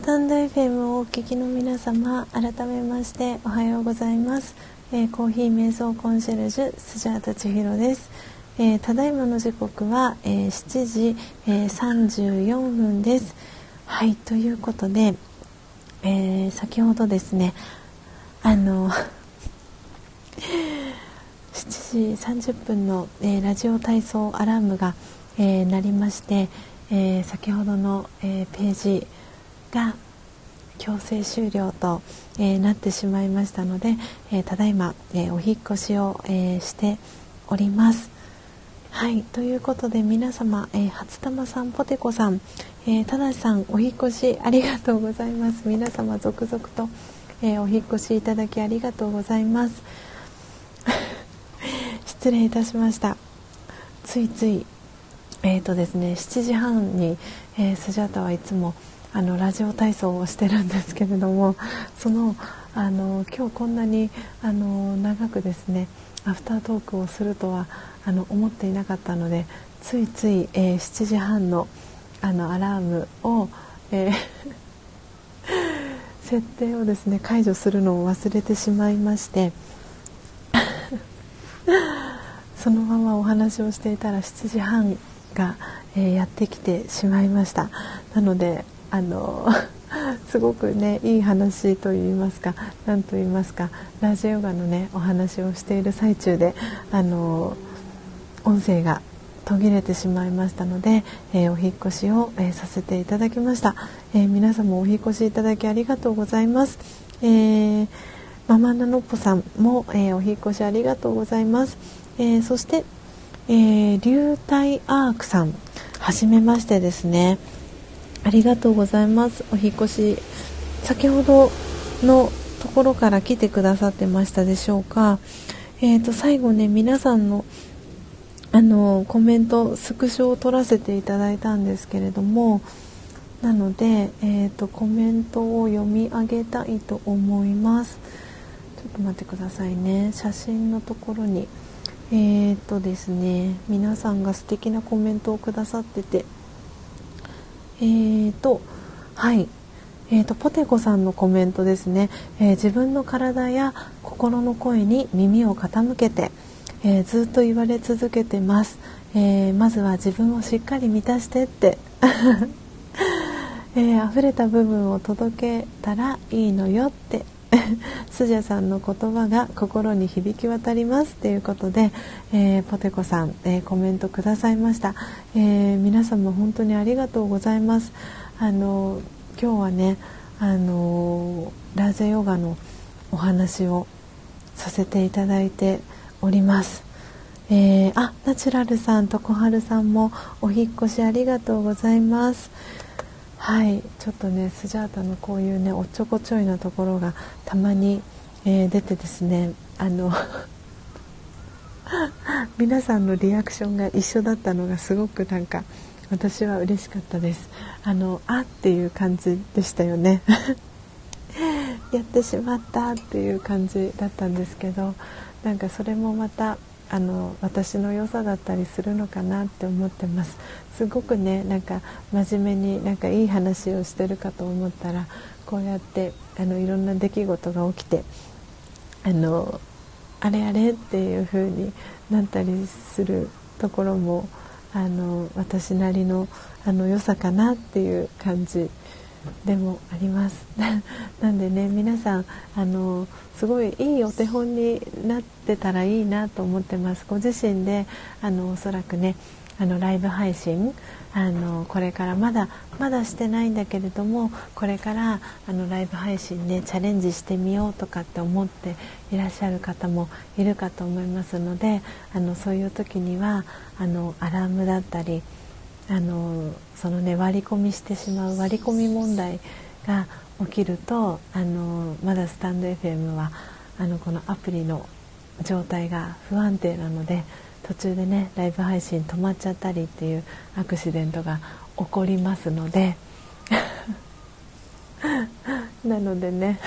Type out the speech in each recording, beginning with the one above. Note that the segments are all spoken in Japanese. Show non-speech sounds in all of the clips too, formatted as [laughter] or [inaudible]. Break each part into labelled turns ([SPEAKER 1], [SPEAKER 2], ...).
[SPEAKER 1] スタンド FM をお聞きの皆様改めましておはようございます、えー、コーヒー瞑想コンシェルジュスジャータ千尋です、えー、ただいまの時刻は、えー、7時、え34分です。はいということで、え先ほどですねあの [laughs] 7時30分の、えラジオ体操アラームが、え鳴りまして、え先ほどの、えページが強制終了と、えー、なってしまいましたので、えー、ただいま、えー、お引越しを、えしております。はいということで皆様、え初玉さんポテコさん、えただしさんお引越しありがとうございます。皆様続々と、えお引越しいただきありがとうございます。[laughs] 失礼いたしました。ついついえーとですね7時半に、えスジャータはいつもあのラジオ体操をしてるんですけれどもそのあの今日こんなにあの長くですねアフタートークをするとはあの思っていなかったのでついつい、えー、7時半のあのアラームを、えー [laughs] 設定をですね解除するのを忘れてしまいまして [laughs] そのままお話をしていたら7時半が、えー、やってきてしまいました。なのであの [laughs] すごくねいい話といいますか何と言いますかラジオヨガのねお話をしている最中であの音声が途切れてしまいましたので、えー、お引越しを、えー、させていただきました、えー、皆様お引越しいただきありがとうございます、えママナノッポさんも、えお引越しありがとうございます、えそして、え流体アークさんはじめましてですね。ありがとうございます。お引越し先ほどのところから来てくださってましたでしょうか。えーと最後ね皆さんのあのコメントスクショを取らせていただいたんですけれどもなので、えーと、コメントを読み上げたいと思います。ちょっと待ってくださいね。写真のところに。えーとですね皆さんが素敵なコメントをくださっててえーとはい。えーと、ポテコさんのコメントですね、えー、自分の体や心の声に耳を傾けて、えー、ずっと言われ続けてます、えー、まずは自分をしっかり満たしてって。[laughs] えー、溢れた部分を届けたらいいのよって。[laughs] スジャさんの言葉が心に響き渡りますということで、えー、ポテコさん、えー、コメントくださいました、えー、皆様本当にありがとうございます。あの今日はねあのラージャヨガのお話をさせていただいております。えー、あナチュラルさんと小春さんもお引越しありがとうございます。はいちょっとねスジャータのこういうねおっちょこちょいなところがたまに、えー、出てですねあの [laughs] 皆さんのリアクションが一緒だったのがすごくなんか私は嬉しかったです。あのあっていう感じでしたよね。[laughs] やってしまったっていう感じだったんですけどなんかそれもまたあの私の良さだったりするのかなって思ってます。すごくねなんか真面目になんかいい話をしてるかと思ったらこうやってあのいろんな出来事が起きてあのあれあれ？っていう風になったりするところもあの私なりのあの良さかなっていう感じでもあります。[laughs] なんでね皆さんあのすごいいいお手本になってたらいいなと思ってます。ご自身であのおそらくねあのライブ配信あのこれからまだまだしてないんだけれどもこれからあのライブ配信ねチャレンジしてみようとかって思っていらっしゃる方もいるかと思いますのであのそういう時にはあのアラームだったりあのそのね割り込みしてしまう割り込み問題が起きるとあのまだスタンド FM はあのこのアプリの状態が不安定なので途中でねライブ配信止まっちゃったりっていうアクシデントが起こりますので [laughs] なのでね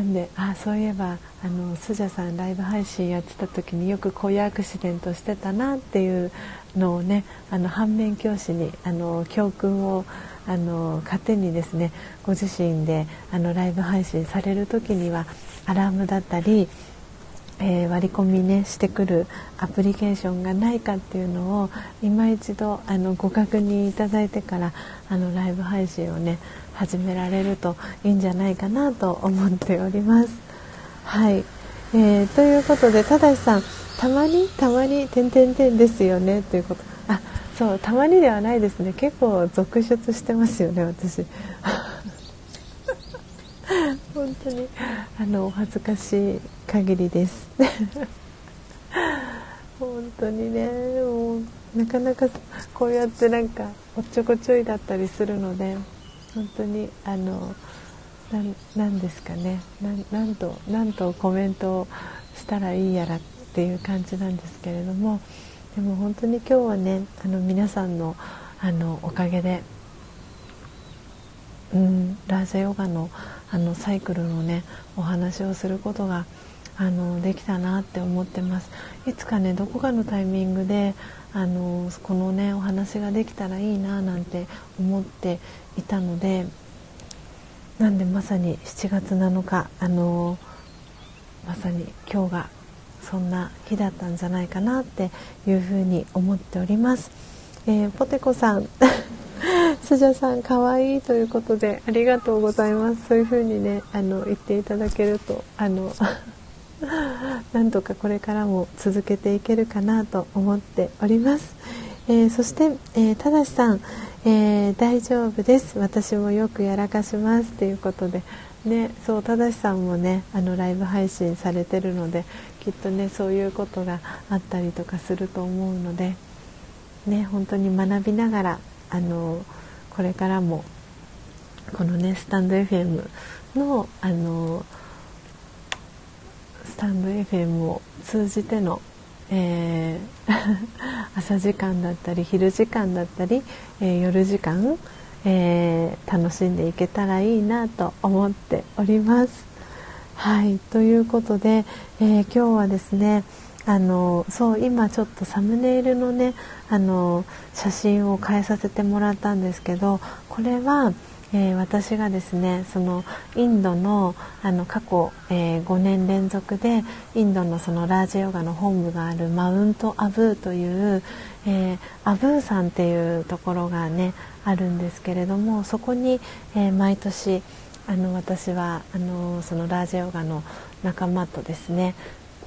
[SPEAKER 1] なんであそういえばあのスジャさんライブ配信やってた時によくこういうアクシデントしてたなっていうのをねあの反面教師にあの教訓をあの糧にですねご自身であのライブ配信される時にはアラームだったり、えー、割り込みねしてくるアプリケーションがないかっていうのを今一度あのご確認いただいてからあのライブ配信をね始められるといいんじゃないかなと思っております。はい、えー、ということでただしさんたまにたまに点々点ですよねということ。あそうたまにではないですね。結構続出してますよね私。[laughs] 本当にあのお恥ずかしい限りです。[laughs] 本当にねもうなかなかこうやってなんかおっちょこちょいだったりするので。本当にあのなんですかね。なんとなんとコメントをしたらいいやらっていう感じなんですけれどもでも本当に今日はねあの皆さんのあのおかげで、うん、ラージャヨガのあのサイクルのねお話をすることがあのできたなって思ってますいつかねどこかのタイミングであのこのねお話ができたらいいななんて思っていたのでなんでまさに7月7日あのまさに今日がそんな日だったんじゃないかなっていうふうに思っております。えー、ポテコさん [laughs] スジャさん可愛いということでありがとうございますそういうふうにねあの言っていただけるとあの [laughs] なんとかこれからも続けていけるかなと思っております、えー、そして、えー、ただしさん、えー、大丈夫です。私もよくやらかします。ということで。ねそうただしさんもねあのライブ配信されてるのできっとねそういうことがあったりとかすると思うので、ね、本当に学びながらあのこれからもこのねスタンド FM のあのスタンド FM を通じての、えー、[laughs] 朝時間だったり昼時間だったり、えー、夜時間、えー、楽しんでいけたらいいなと思っております。はいということで、え、今日はですねあのそう今ちょっとサムネイルのねあの写真を変えさせてもらったんですけどこれは、えー、私がですねそのインドのあの過去、えー、5年連続でインドのそのラージヨガの本部があるマウントアブーという、えー、アブー山っていうところがねあるんですけれどもそこに、え毎年あの私はあのそのラージヨガの仲間とですね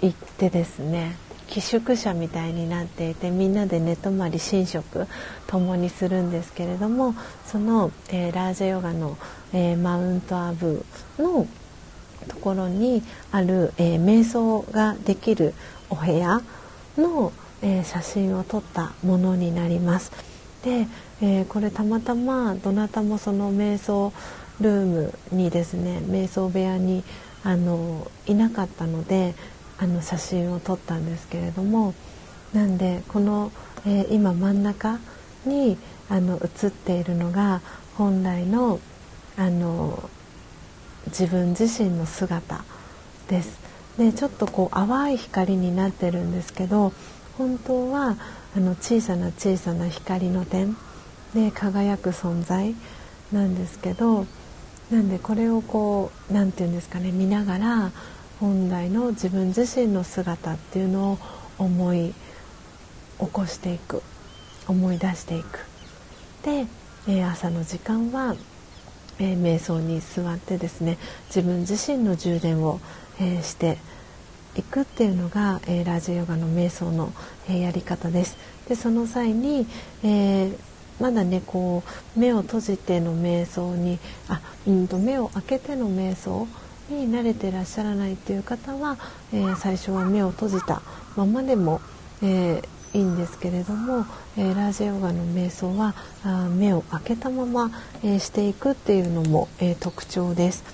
[SPEAKER 1] 行ってですね寄宿舎みたいになっていてみんなで寝泊まり寝食共にするんですけれどもその、えー、ラージャヨガの、えー、マウントアブのところにある、えー、瞑想ができるお部屋の、え写真を撮ったものになります。で、えこれたまたまどなたもその瞑想ルームにですね瞑想部屋にあのいなかったのであの写真を撮ったんですけれどもなんでこの、えー、今真ん中にあの写っているのが本来のあの自分自身の姿です。でちょっとこう淡い光になってるんですけど本当はあの小さな小さな光の点で輝く存在なんですけどなんでこれをこう何て言うんですかね見ながら本来の自分自身の姿っていうのを思い起こしていく思い出していくで、えー、朝の時間は、えー、瞑想に座ってですね自分自身の充電を、えー、していくっていうのが、えー、ラジオヨガの瞑想の、えやり方です。でその際に、えまだねこう目を閉じての瞑想にあうんと目を開けての瞑想に慣れてらっしゃらないっていう方は、えー、最初は目を閉じたままでも、えー、いいんですけれども、えー、ラージヨガの瞑想はあ目を開けたまま、えしていくっていうのも、え特徴です。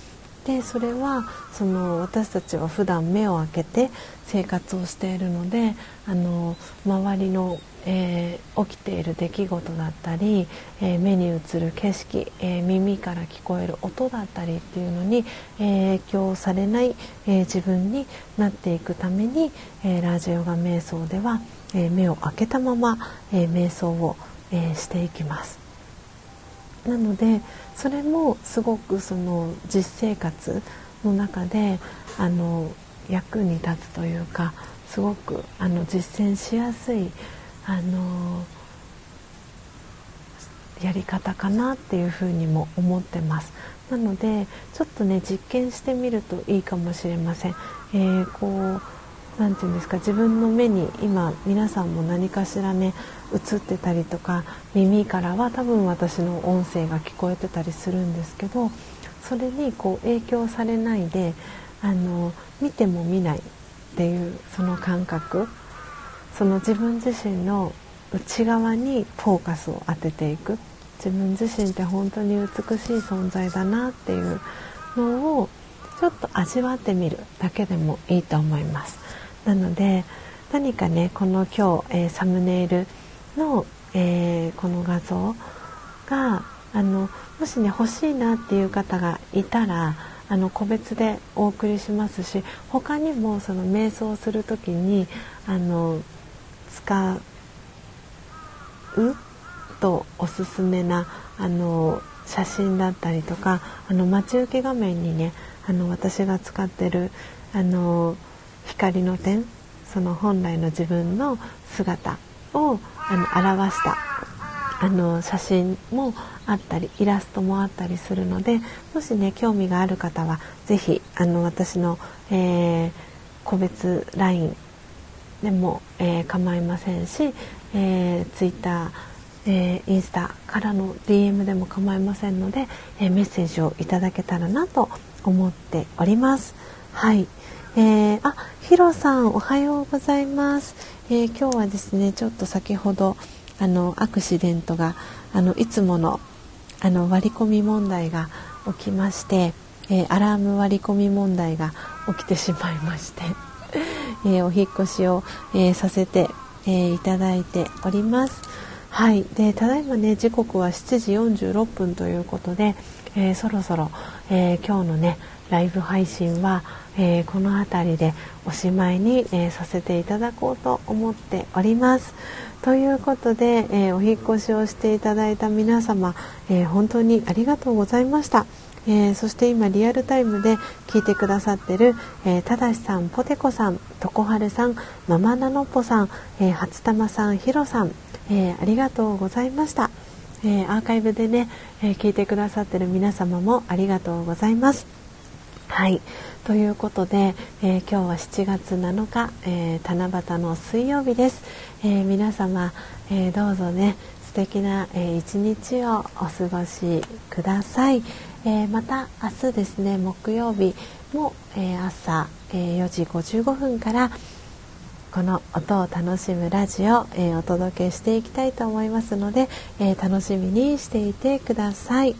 [SPEAKER 1] でそれはその私たちは普段目を開けて生活をしているのであの周りのえー、起きている出来事だったり、えー、目に映る景色、えー、耳から聞こえる音だったりっていうのに、え影響されない、え自分になっていくために、えラジヨガ瞑想では、え目を開けたまま、え瞑想を、えしていきます。なのでそれもすごくその実生活の中であの役に立つというかすごくあの実践しやすいあのやり方かなっていうふうにも思ってます。なのでちょっとね実験してみるといいかもしれません、えー、こう何て言うんですか自分の目に今皆さんも何かしらね映ってたりとか耳からは多分私の音声が聞こえてたりするんですけどそれにこう影響されないであの見ても見ないっていうその感覚その自分自身の内側にフォーカスを当てていく。自分自身って本当に美しい存在だなっていうのをちょっと味わってみるだけでもいいと思います。なので何かねこの今日、えー、サムネイルの、えー、この画像があのもしね欲しいなっていう方がいたらあの個別でお送りしますし他にもその瞑想する時にあの使うとおすすめなあの写真だったりとかあの待ち受け画面にねあの私が使ってるあの光の点その本来の自分の姿をあの表したあの写真もあったりイラストもあったりするのでもしね興味がある方は是非あの私の、えー、個別 LINE でも、えー、構いませんし、えー、Twitter えー、インスタからの DM でも構いませんので、えー、メッセージをいただけたらなと思っております。はい、えー、あ、ヒロさんおはようございます。えー、今日はですね、ちょっと先ほどあのアクシデントがあのいつものあの割り込み問題が起きまして、えー、アラーム割り込み問題が起きてしまいまして、[laughs] えお引越しを、えさせて、えいただいております。はい、でただいまね時刻は7時46分ということで、えー、そろそろ、えー、今日のねライブ配信は、えー、この辺りでおしまいに、えさせていただこうと思っております。ということで、えお引越しをしていただいた皆様、え本当にありがとうございました。えー、そして今リアルタイムで聞いてくださってる、えー、ただしさん、ポテコさん、とこはるさん、ママナノッポさん、えー、初玉さん、ひろさん、えー、ありがとうございました、えー、アーカイブでね、えー、聞いてくださってる皆様もありがとうございます。はい。ということで、え今日は7月7日、え七夕の水曜日です、え皆様、えどうぞね素敵な、え一日をお過ごしください、えまた明日ですね木曜日も、え朝、え4時55分からこの音を楽しむラジオ、えー、お届けしていきたいと思いますので、えー、楽しみにしていてください。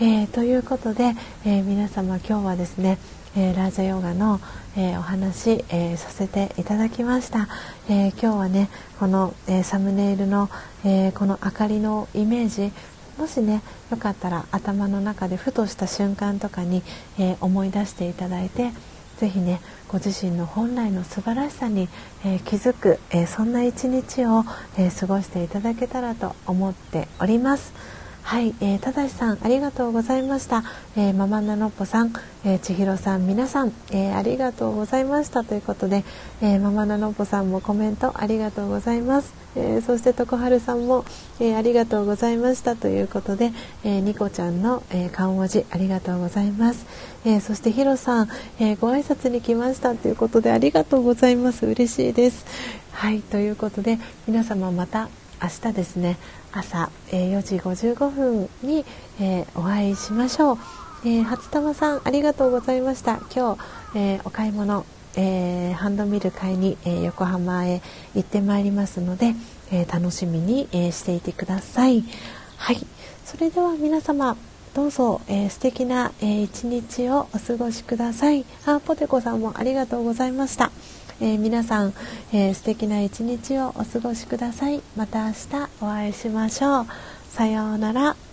[SPEAKER 1] えー、ということで、え皆様今日はですね、えラジオヨガの、えお話、えさせていただきました、え今日はねこの、えサムネイルの、えこの明かりのイメージもしねよかったら頭の中でふとした瞬間とかに、え思い出していただいて是非ねご自身の本来の素晴らしさに、えー、気づく、えー、そんな一日を、え、過ごしていただけたらと思っております。はい、えー、ただしさんありがとうございました。えー、ママナノポさん、えー、千尋さん皆さん、えー、ありがとうございましたということで、えー、ママナノポさんもコメントありがとうございます。えー、そして徳春さんも、えー、ありがとうございましたということで、えー、ニコちゃんの、えー、顔文字ありがとうございます。えー、そしてヒロさん、えー、ご挨拶に来ましたということでありがとうございます。嬉しいです。はいということで皆様また明日ですね朝、えー、4時55分に、えー、お会いしましょう、えー、初玉さんありがとうございました。今日、えお買い物、えハンドミル買いに、え横浜へ行ってまいりますので、え楽しみに、えしていてください。はい。それでは皆様どうぞ、えー、素敵な、えー、一日をお過ごしください。あポテコさんもありがとうございました。えー、皆さん、えー、素敵な一日をお過ごしください。また明日お会いしましょう。さようなら。